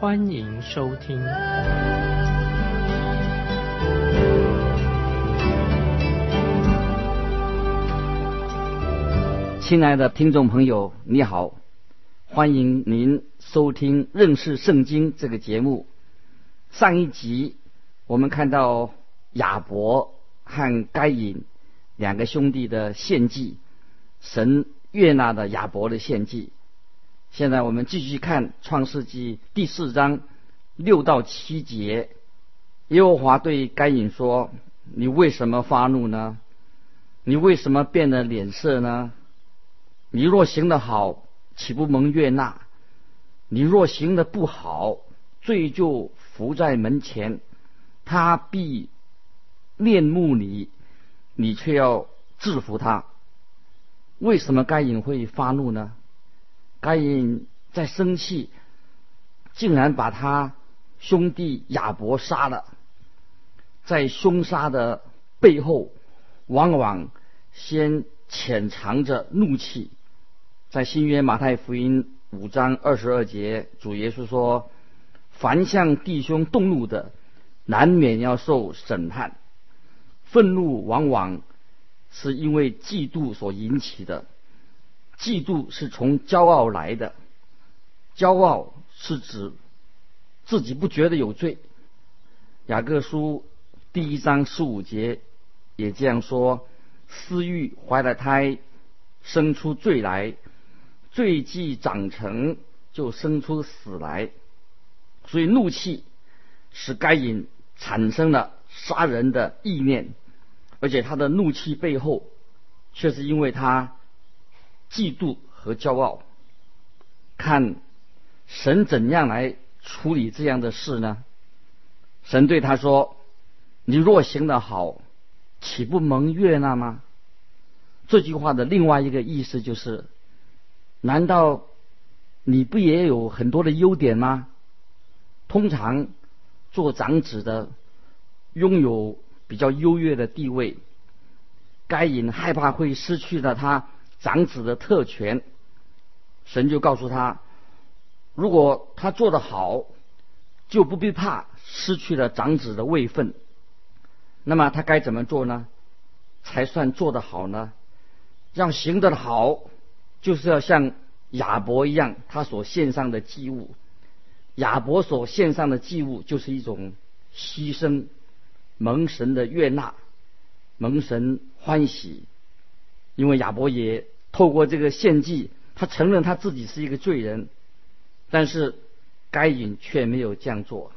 欢迎收听。亲爱的听众朋友，你好，欢迎您收听认识圣经这个节目。上一集我们看到亚伯和该隐。两个兄弟的献祭，神悦纳的亚伯的献祭。现在我们继续看创世纪第四章六到七节。耶和华对该隐说：“你为什么发怒呢？你为什么变了脸色呢？你若行得好，岂不蒙悦纳？你若行得不好，罪就伏在门前，他必恋慕你。”你却要制服他，为什么该隐会发怒呢？该隐在生气，竟然把他兄弟亚伯杀了。在凶杀的背后，往往先潜藏着怒气。在新约马太福音五章二十二节，主耶稣说：“凡向弟兄动怒的，难免要受审判。”愤怒往往是因为嫉妒所引起的，嫉妒是从骄傲来的，骄傲是指自己不觉得有罪。雅各书第一章十五节也这样说：私欲怀了胎，生出罪来；罪既长成，就生出死来。所以怒气使该隐产生了。杀人的意念，而且他的怒气背后，却是因为他嫉妒和骄傲。看神怎样来处理这样的事呢？神对他说：“你若行得好，岂不蒙悦纳吗？”这句话的另外一个意思就是：难道你不也有很多的优点吗？通常做长子的。拥有比较优越的地位，该隐害怕会失去了他长子的特权，神就告诉他，如果他做得好，就不必怕失去了长子的位分。那么他该怎么做呢？才算做得好呢？要行得好，就是要像亚伯一样，他所献上的祭物，亚伯所献上的祭物就是一种牺牲。蒙神的悦纳，蒙神欢喜，因为亚伯也透过这个献祭，他承认他自己是一个罪人，但是该隐却没有这样做，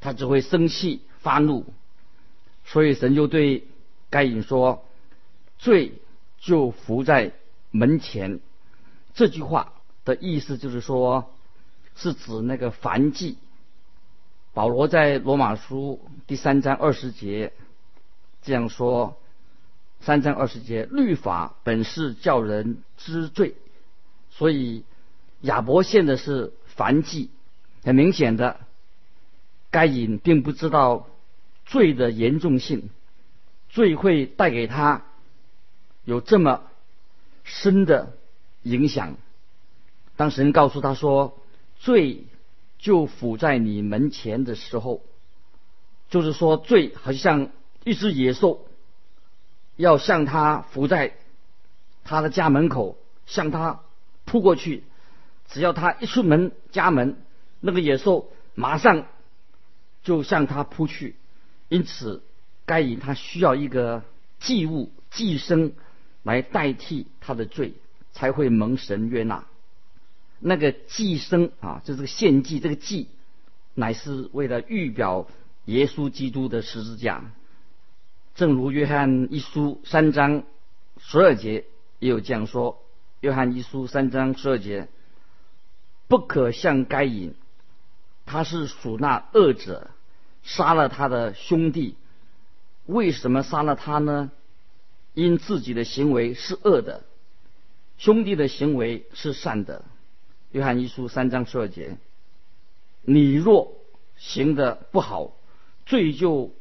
他只会生气发怒，所以神就对该隐说：“罪就伏在门前。”这句话的意思就是说，是指那个凡祭。保罗在罗马书第三章二十节这样说：“三章二十节，律法本是叫人知罪，所以亚伯献的是燔祭。很明显的，该隐并不知道罪的严重性，罪会带给他有这么深的影响。当神告诉他说，罪。”就伏在你门前的时候，就是说罪好像一只野兽，要向他伏在他的家门口，向他扑过去。只要他一出门家门，那个野兽马上就向他扑去。因此，该隐他需要一个祭物、祭牲来代替他的罪，才会蒙神悦纳。那个祭牲啊，就这个献祭，这个祭乃是为了预表耶稣基督的十字架。正如约翰一书三章十二节也有这样说：约翰一书三章十二节，不可像该隐，他是属那恶者，杀了他的兄弟。为什么杀了他呢？因自己的行为是恶的，兄弟的行为是善的。约翰一书三章十二节：你若行的不好，罪就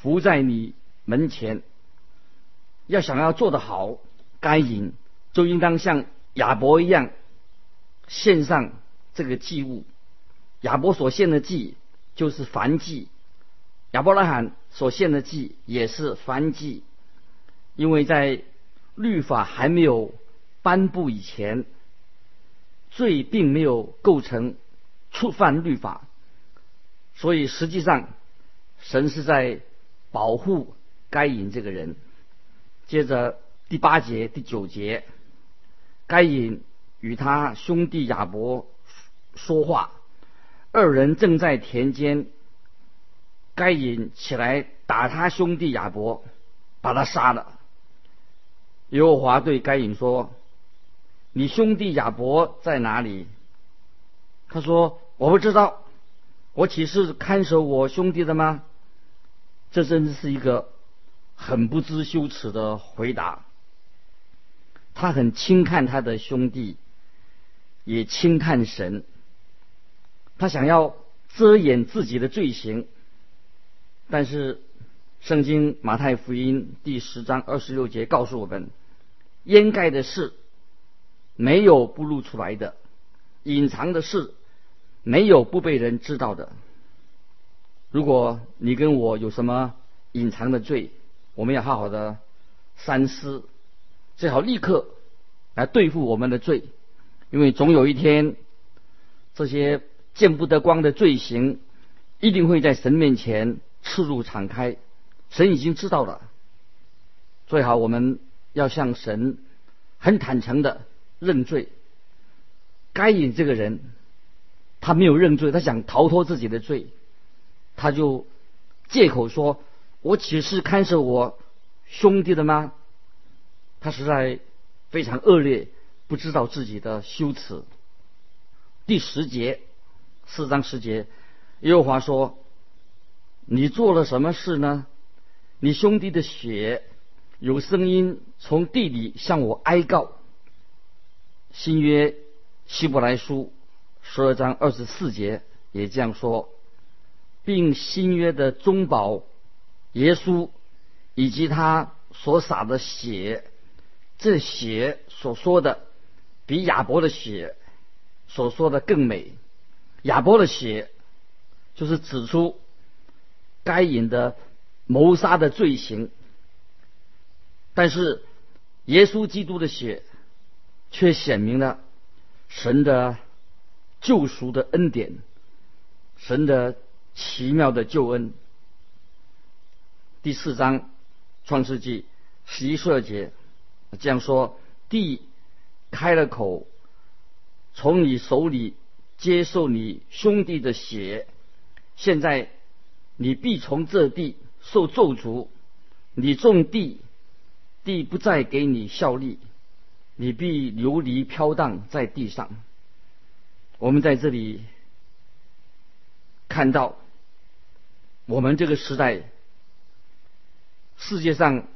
伏在你门前。要想要做得好，该隐就应当像亚伯一样献上这个祭物。亚伯所献的祭就是燔祭，亚伯拉罕所献的祭也是燔祭。因为在律法还没有颁布以前，罪并没有构成触犯律法，所以实际上神是在保护该隐这个人。接着第八节、第九节，该隐与他兄弟亚伯说话，二人正在田间。该隐起来打他兄弟亚伯，把他杀了。耶和华对该隐说：“你兄弟亚伯在哪里？”他说：“我不知道，我岂是看守我兄弟的吗？”这真是一个。很不知羞耻的回答。他很轻看他的兄弟，也轻看神。他想要遮掩自己的罪行，但是圣经马太福音第十章二十六节告诉我们：掩盖的事没有不露出来的，隐藏的事没有不被人知道的。如果你跟我有什么隐藏的罪，我们要好好的三思，最好立刻来对付我们的罪，因为总有一天，这些见不得光的罪行一定会在神面前赤露敞开。神已经知道了，最好我们要向神很坦诚的认罪。该隐这个人，他没有认罪，他想逃脱自己的罪，他就借口说。我岂是看守我兄弟的吗？他实在非常恶劣，不知道自己的羞耻。第十节，四章十节，耶和华说：“你做了什么事呢？你兄弟的血有声音从地里向我哀告。”新约希伯来书十二章二十四节也这样说，并新约的中保。耶稣以及他所洒的血，这血所说的比亚伯的血所说的更美。亚伯的血就是指出该隐的谋杀的罪行，但是耶稣基督的血却显明了神的救赎的恩典，神的奇妙的救恩。第四章创世纪十一十二节这样说：地开了口，从你手里接受你兄弟的血。现在你必从这地受咒诅，你种地，地不再给你效力，你必流离飘荡在地上。我们在这里看到，我们这个时代。世界上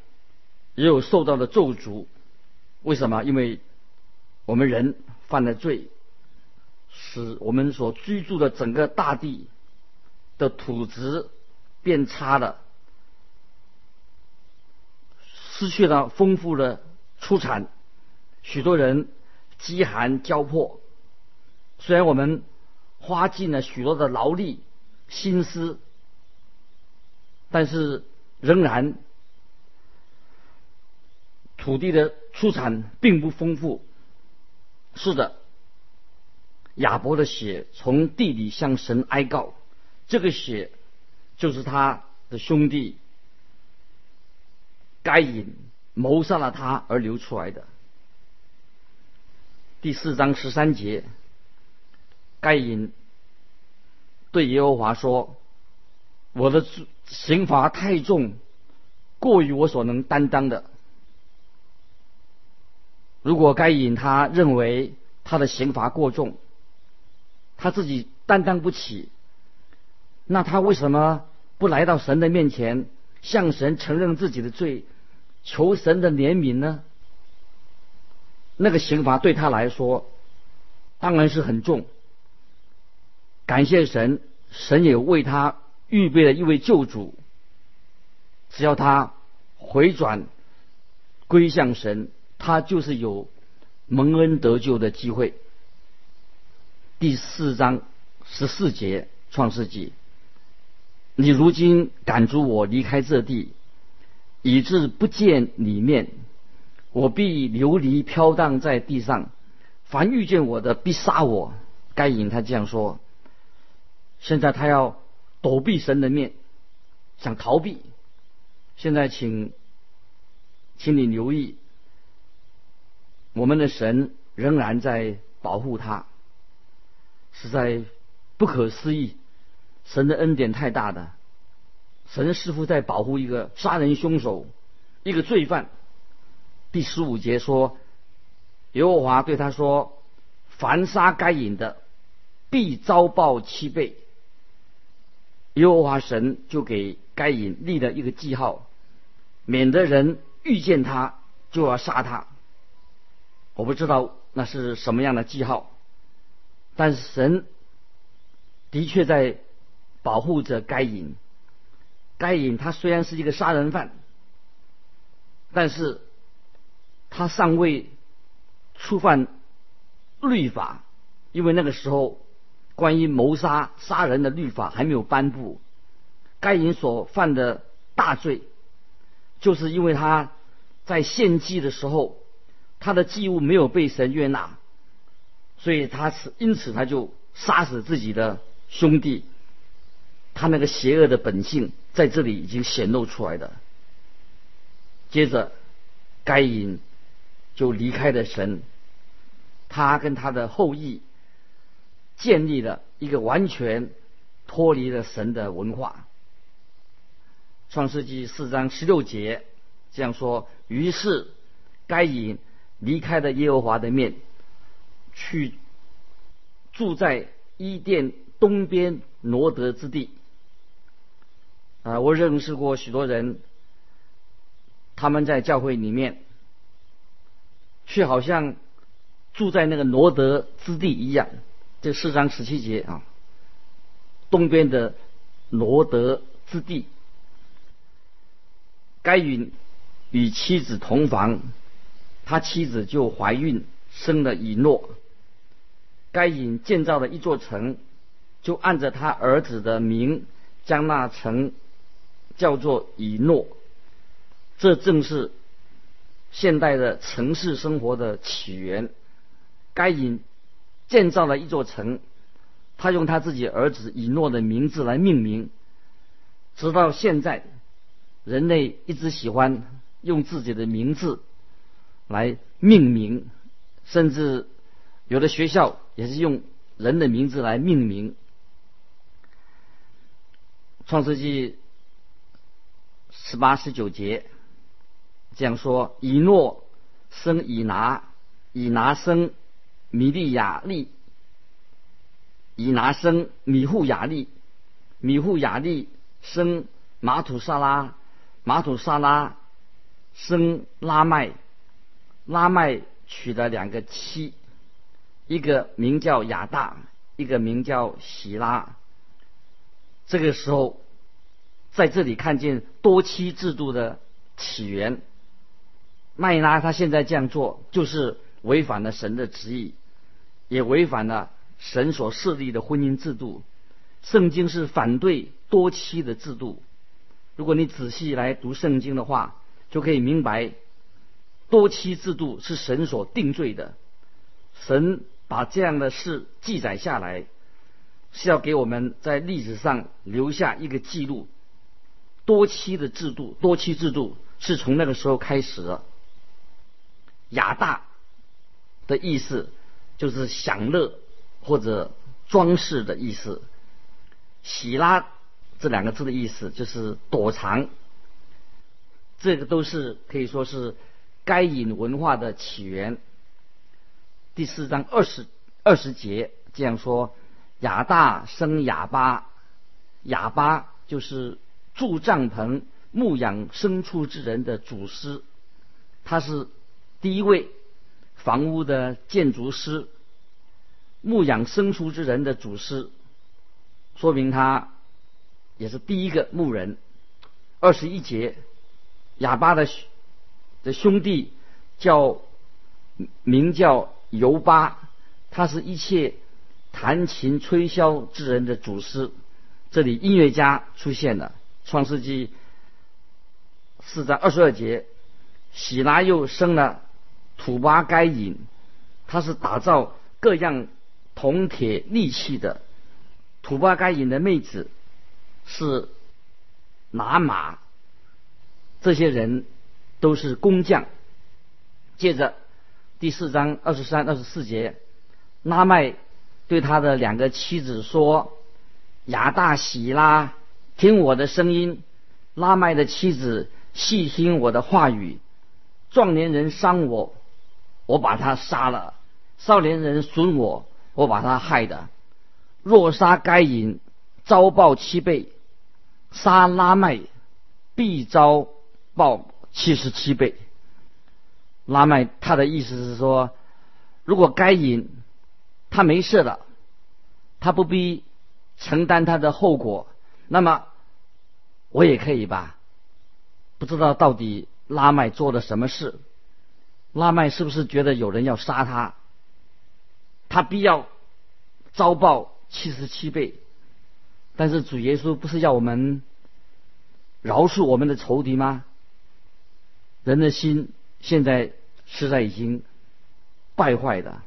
也有受到的咒诅，为什么？因为我们人犯了罪，使我们所居住的整个大地的土质变差了，失去了丰富的出产，许多人饥寒交迫。虽然我们花尽了许多的劳力心思，但是仍然。土地的出产并不丰富。是的，亚伯的血从地里向神哀告，这个血就是他的兄弟该隐谋杀了他而流出来的。第四章十三节，该隐对耶和华说：“我的刑罚太重，过于我所能担当的。”如果该隐他认为他的刑罚过重，他自己担当不起，那他为什么不来到神的面前，向神承认自己的罪，求神的怜悯呢？那个刑罚对他来说当然是很重。感谢神，神也为他预备了一位救主。只要他回转归向神，他就是有蒙恩得救的机会。第四章十四节创世纪，你如今赶逐我离开这地，以致不见你面。我必流离飘荡在地上，凡遇见我的必杀我。该隐他这样说。现在他要躲避神的面，想逃避。现在请，请你留意，我们的神仍然在保护他，实在不可思议。神的恩典太大的，神似乎在保护一个杀人凶手，一个罪犯。第十五节说，耶和华对他说：“凡杀该隐的，必遭报七倍。”耶和华神就给该隐立了一个记号，免得人遇见他就要杀他。我不知道那是什么样的记号，但是神的确在保护着该隐。该隐他虽然是一个杀人犯，但是。他尚未触犯律法，因为那个时候关于谋杀杀人的律法还没有颁布。该隐所犯的大罪，就是因为他在献祭的时候，他的祭物没有被神悦纳，所以他是因此他就杀死自己的兄弟。他那个邪恶的本性在这里已经显露出来的。接着，该隐。就离开了神，他跟他的后裔建立了一个完全脱离了神的文化。创世纪四章十六节这样说：于是该隐离开了耶和华的面，去住在伊甸东边挪得之地。啊，我认识过许多人，他们在教会里面。却好像住在那个罗德之地一样。这四章十七节啊，东边的罗德之地，该隐与妻子同房，他妻子就怀孕，生了以诺。该隐建造了一座城，就按着他儿子的名，将那城叫做以诺。这正是。现代的城市生活的起源，该隐建造了一座城，他用他自己儿子以诺的名字来命名。直到现在，人类一直喜欢用自己的名字来命名，甚至有的学校也是用人的名字来命名。创世纪十八、十九节。这样说：以诺生以拿，以拿生米利亚利，以拿生米户雅利，米户雅利生马土沙拉，马土沙拉生拉麦，拉麦娶了两个妻，一个名叫亚大，一个名叫喜拉。这个时候，在这里看见多妻制度的起源。麦拉他现在这样做，就是违反了神的旨意，也违反了神所设立的婚姻制度。圣经是反对多妻的制度。如果你仔细来读圣经的话，就可以明白，多妻制度是神所定罪的。神把这样的事记载下来，是要给我们在历史上留下一个记录。多妻的制度，多妻制度是从那个时候开始的。雅大的意思就是享乐或者装饰的意思。喜拉这两个字的意思就是躲藏。这个都是可以说是该隐文化的起源。第四章二十二十节这样说：雅大生哑巴，哑巴就是住帐篷、牧养牲畜之人的祖师，他是第一位房屋的建筑师，牧养牲畜之人的祖师，说明他也是第一个牧人。二十一节，哑巴的的兄弟叫名叫尤巴，他是一切弹琴吹箫之人的祖师。这里音乐家出现了，《创世纪》四章二十二节，喜拉又生了土巴该隐，他是打造各样铜铁利器的。土巴该隐的妹子是。拿马，这些人都是工匠。接着第四章二十三、二十四节，拉麦对他的两个妻子说：“亚大喜拉，听我的声音。”拉麦的妻子细听我的话语。壮年人伤我，我把他杀了；少年人损我，我把他害的。若杀该隐，遭报七倍。杀拉麦必遭报七十七倍。拉麦他的意思是说，如果该隐他没事了，他不必承担他的后果，那么我也可以吧？不知道到底拉麦做了什么事？拉麦是不是觉得有人要杀他？他必要遭报七十七倍。但是主耶稣不是要我们饶恕我们的仇敌吗？人的心现在实在已经败坏的。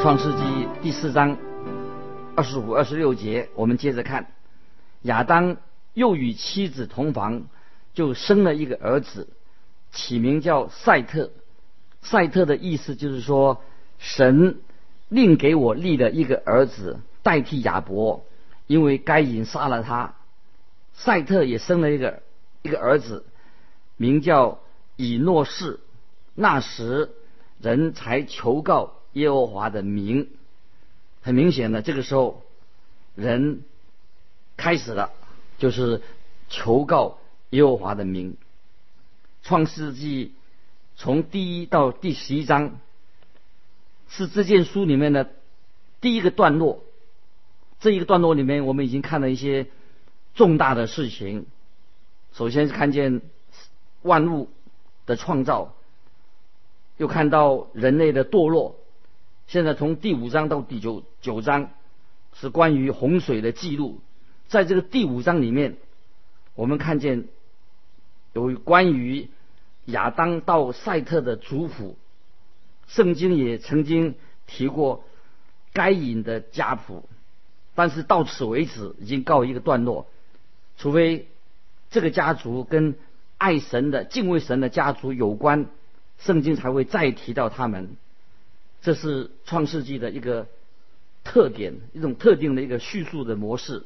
创世纪第四章二十五、二十六节，我们接着看。亚当又与妻子同房，就生了一个儿子，起名叫赛特。赛特的意思就是说，神另给我立了一个儿子代替亚伯，因为该隐杀了他。赛特也生了一个一个儿子，名叫以诺士。那时人才求告。耶和华的名，很明显的，这个时候人开始了，就是求告耶和华的名。创世纪从第一到第十一章是这件书里面的第一个段落。这一个段落里面，我们已经看了一些重大的事情。首先是看见万物的创造，又看到人类的堕落。现在从第五章到第九九章是关于洪水的记录，在这个第五章里面，我们看见有关于亚当到赛特的族谱，圣经也曾经提过该隐的家谱，但是到此为止已经告一个段落，除非这个家族跟爱神的敬畏神的家族有关，圣经才会再提到他们。这是创世纪的一个特点，一种特定的一个叙述的模式。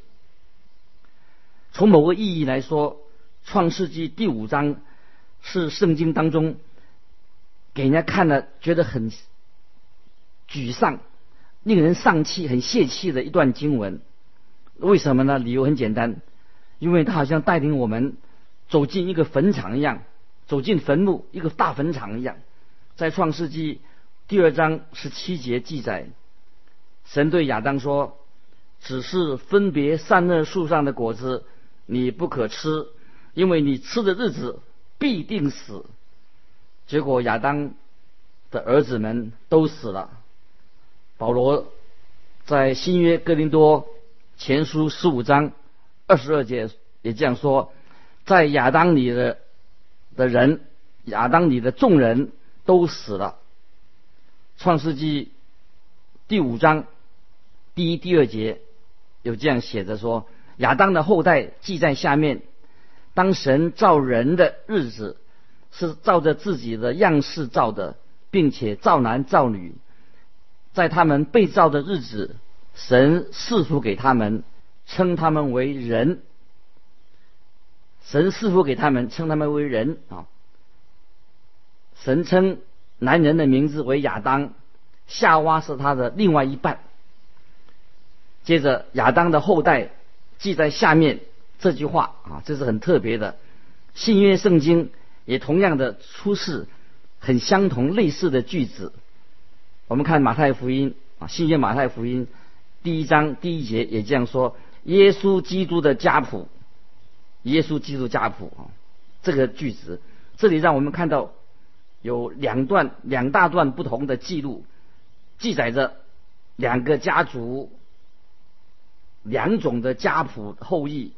从某个意义来说，创世纪第五章是圣经当中给人家看了觉得很沮丧、令人丧气、很泄气的一段经文。为什么呢？理由很简单，因为它好像带领我们走进一个坟场一样，走进坟墓，一个大坟场一样，在创世纪。第二章十七节记载，神对亚当说：“只是分别善恶树上的果子，你不可吃，因为你吃的日子必定死。”结果亚当的儿子们都死了。保罗在新约哥林多前书十五章二十二节也这样说：“在亚当里的的人，亚当里的众人都死了。”创世纪第五章第一、第二节有这样写着说：亚当的后代记在下面。当神造人的日子，是照着自己的样式造的，并且造男造女，在他们被造的日子，神赐福给他们，称他们为人。神赐福给他们，称他们为人啊。神称男人的名字为亚当，夏娃是他的另外一半。接着亚当的后代记在下面这句话啊，这是很特别的。新约圣经也同样的出示很相同类似的句子。我们看马太福音啊，新约马太福音第一章第一节也这样说：耶稣基督的家谱，耶稣基督家谱啊，这个句子这里让我们看到有两段两大段不同的记录，记载着两个家族。两种的家谱后裔，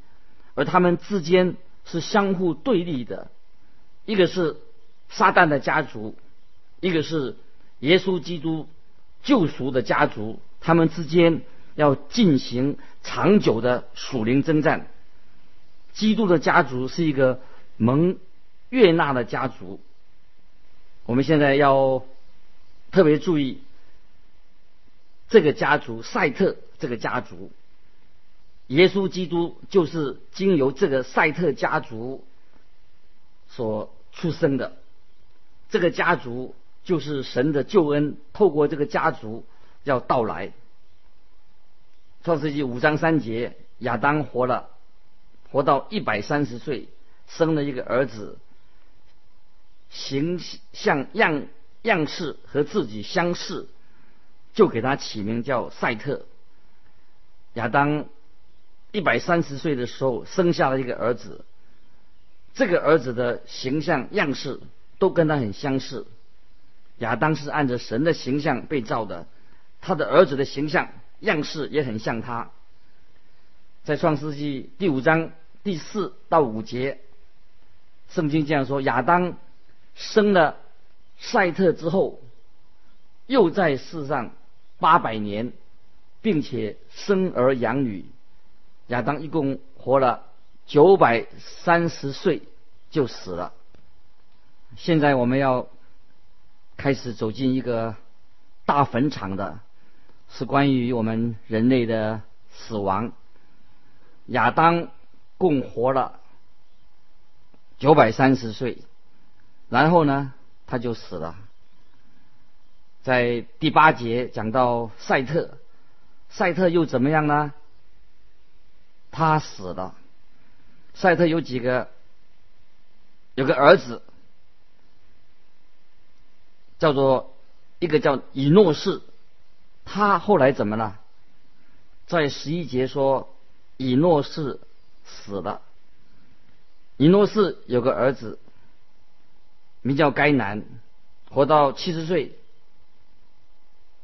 而他们之间是相互对立的，一个是撒旦的家族，一个是耶稣基督救赎的家族，他们之间要进行长久的属灵征战。基督的家族是一个蒙悦纳的家族，我们现在要特别注意这个家族赛特这个家族。耶稣基督就是经由这个赛特家族所出生的，这个家族就是神的救恩，透过这个家族要到来。创世纪五章三节，亚当活了，活到一百三十岁，生了一个儿子，形象样样式和自己相似，就给他起名叫赛特。亚当。一百三十岁的时候，生下了一个儿子。这个儿子的形象样式都跟他很相似。亚当是按照神的形象被造的，他的儿子的形象样式也很像他。在创世纪第五章第四到五节，圣经这样说：亚当生了赛特之后，又在世上八百年，并且生儿养女。亚当一共活了九百三十岁就死了。现在我们要开始走进一个大坟场的，是关于我们人类的死亡。亚当共活了九百三十岁，然后呢，他就死了。在第八节讲到赛特，赛特又怎么样呢？他死了。赛特有几个？有个儿子，叫做一个叫以诺士。他后来怎么了？在十一节说，以诺士死了。以诺士有个儿子，名叫该南，活到七十岁。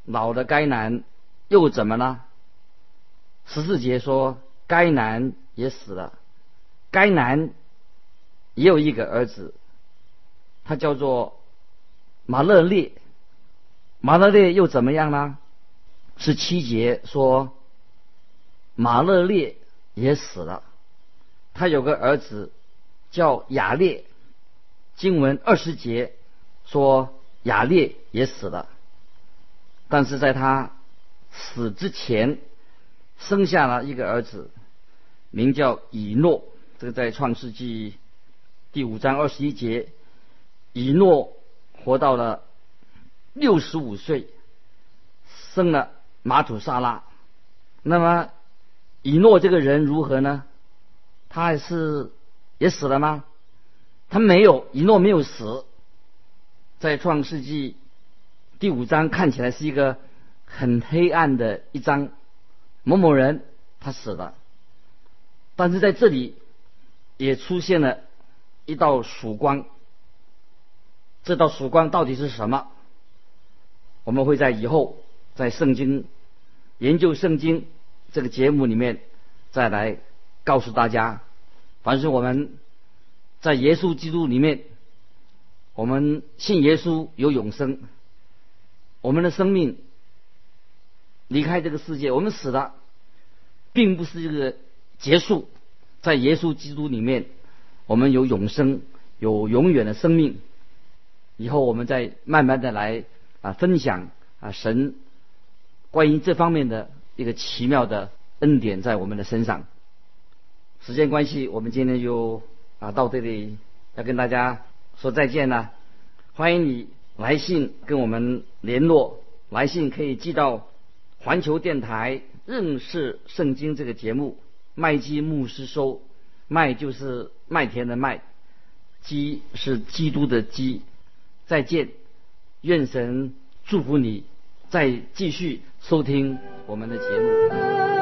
老的该南又怎么了？十四节说。该男也死了，该男也有一个儿子，他叫做马勒列。马勒列又怎么样呢？是七节说马勒列也死了，他有个儿子叫雅列。经文二十节说雅列也死了，但是在他死之前生下了一个儿子。名叫以诺，这个在创世纪第五章二十一节，以诺活到了六十五岁，生了马土沙拉。那么以诺这个人如何呢？他还是也死了吗？他没有，以诺没有死。在创世纪第五章看起来是一个很黑暗的一章，某某人他死了。但是在这里也出现了一道曙光，这道曙光到底是什么？我们会在以后在圣经研究圣经这个节目里面再来告诉大家。凡是我们在耶稣基督里面，我们信耶稣有永生，我们的生命离开这个世界，我们死了，并不是这个。结束，在耶稣基督里面，我们有永生，有永远的生命。以后我们再慢慢的来啊分享啊神关于这方面的一个奇妙的恩典在我们的身上。时间关系，我们今天就啊到这里要跟大家说再见了。欢迎你来信跟我们联络，来信可以寄到环球电台认识圣经这个节目，麦基牧师收，麦就是麦田的麦，基是基督的基。再见，愿神祝福你，再继续收听我们的节目。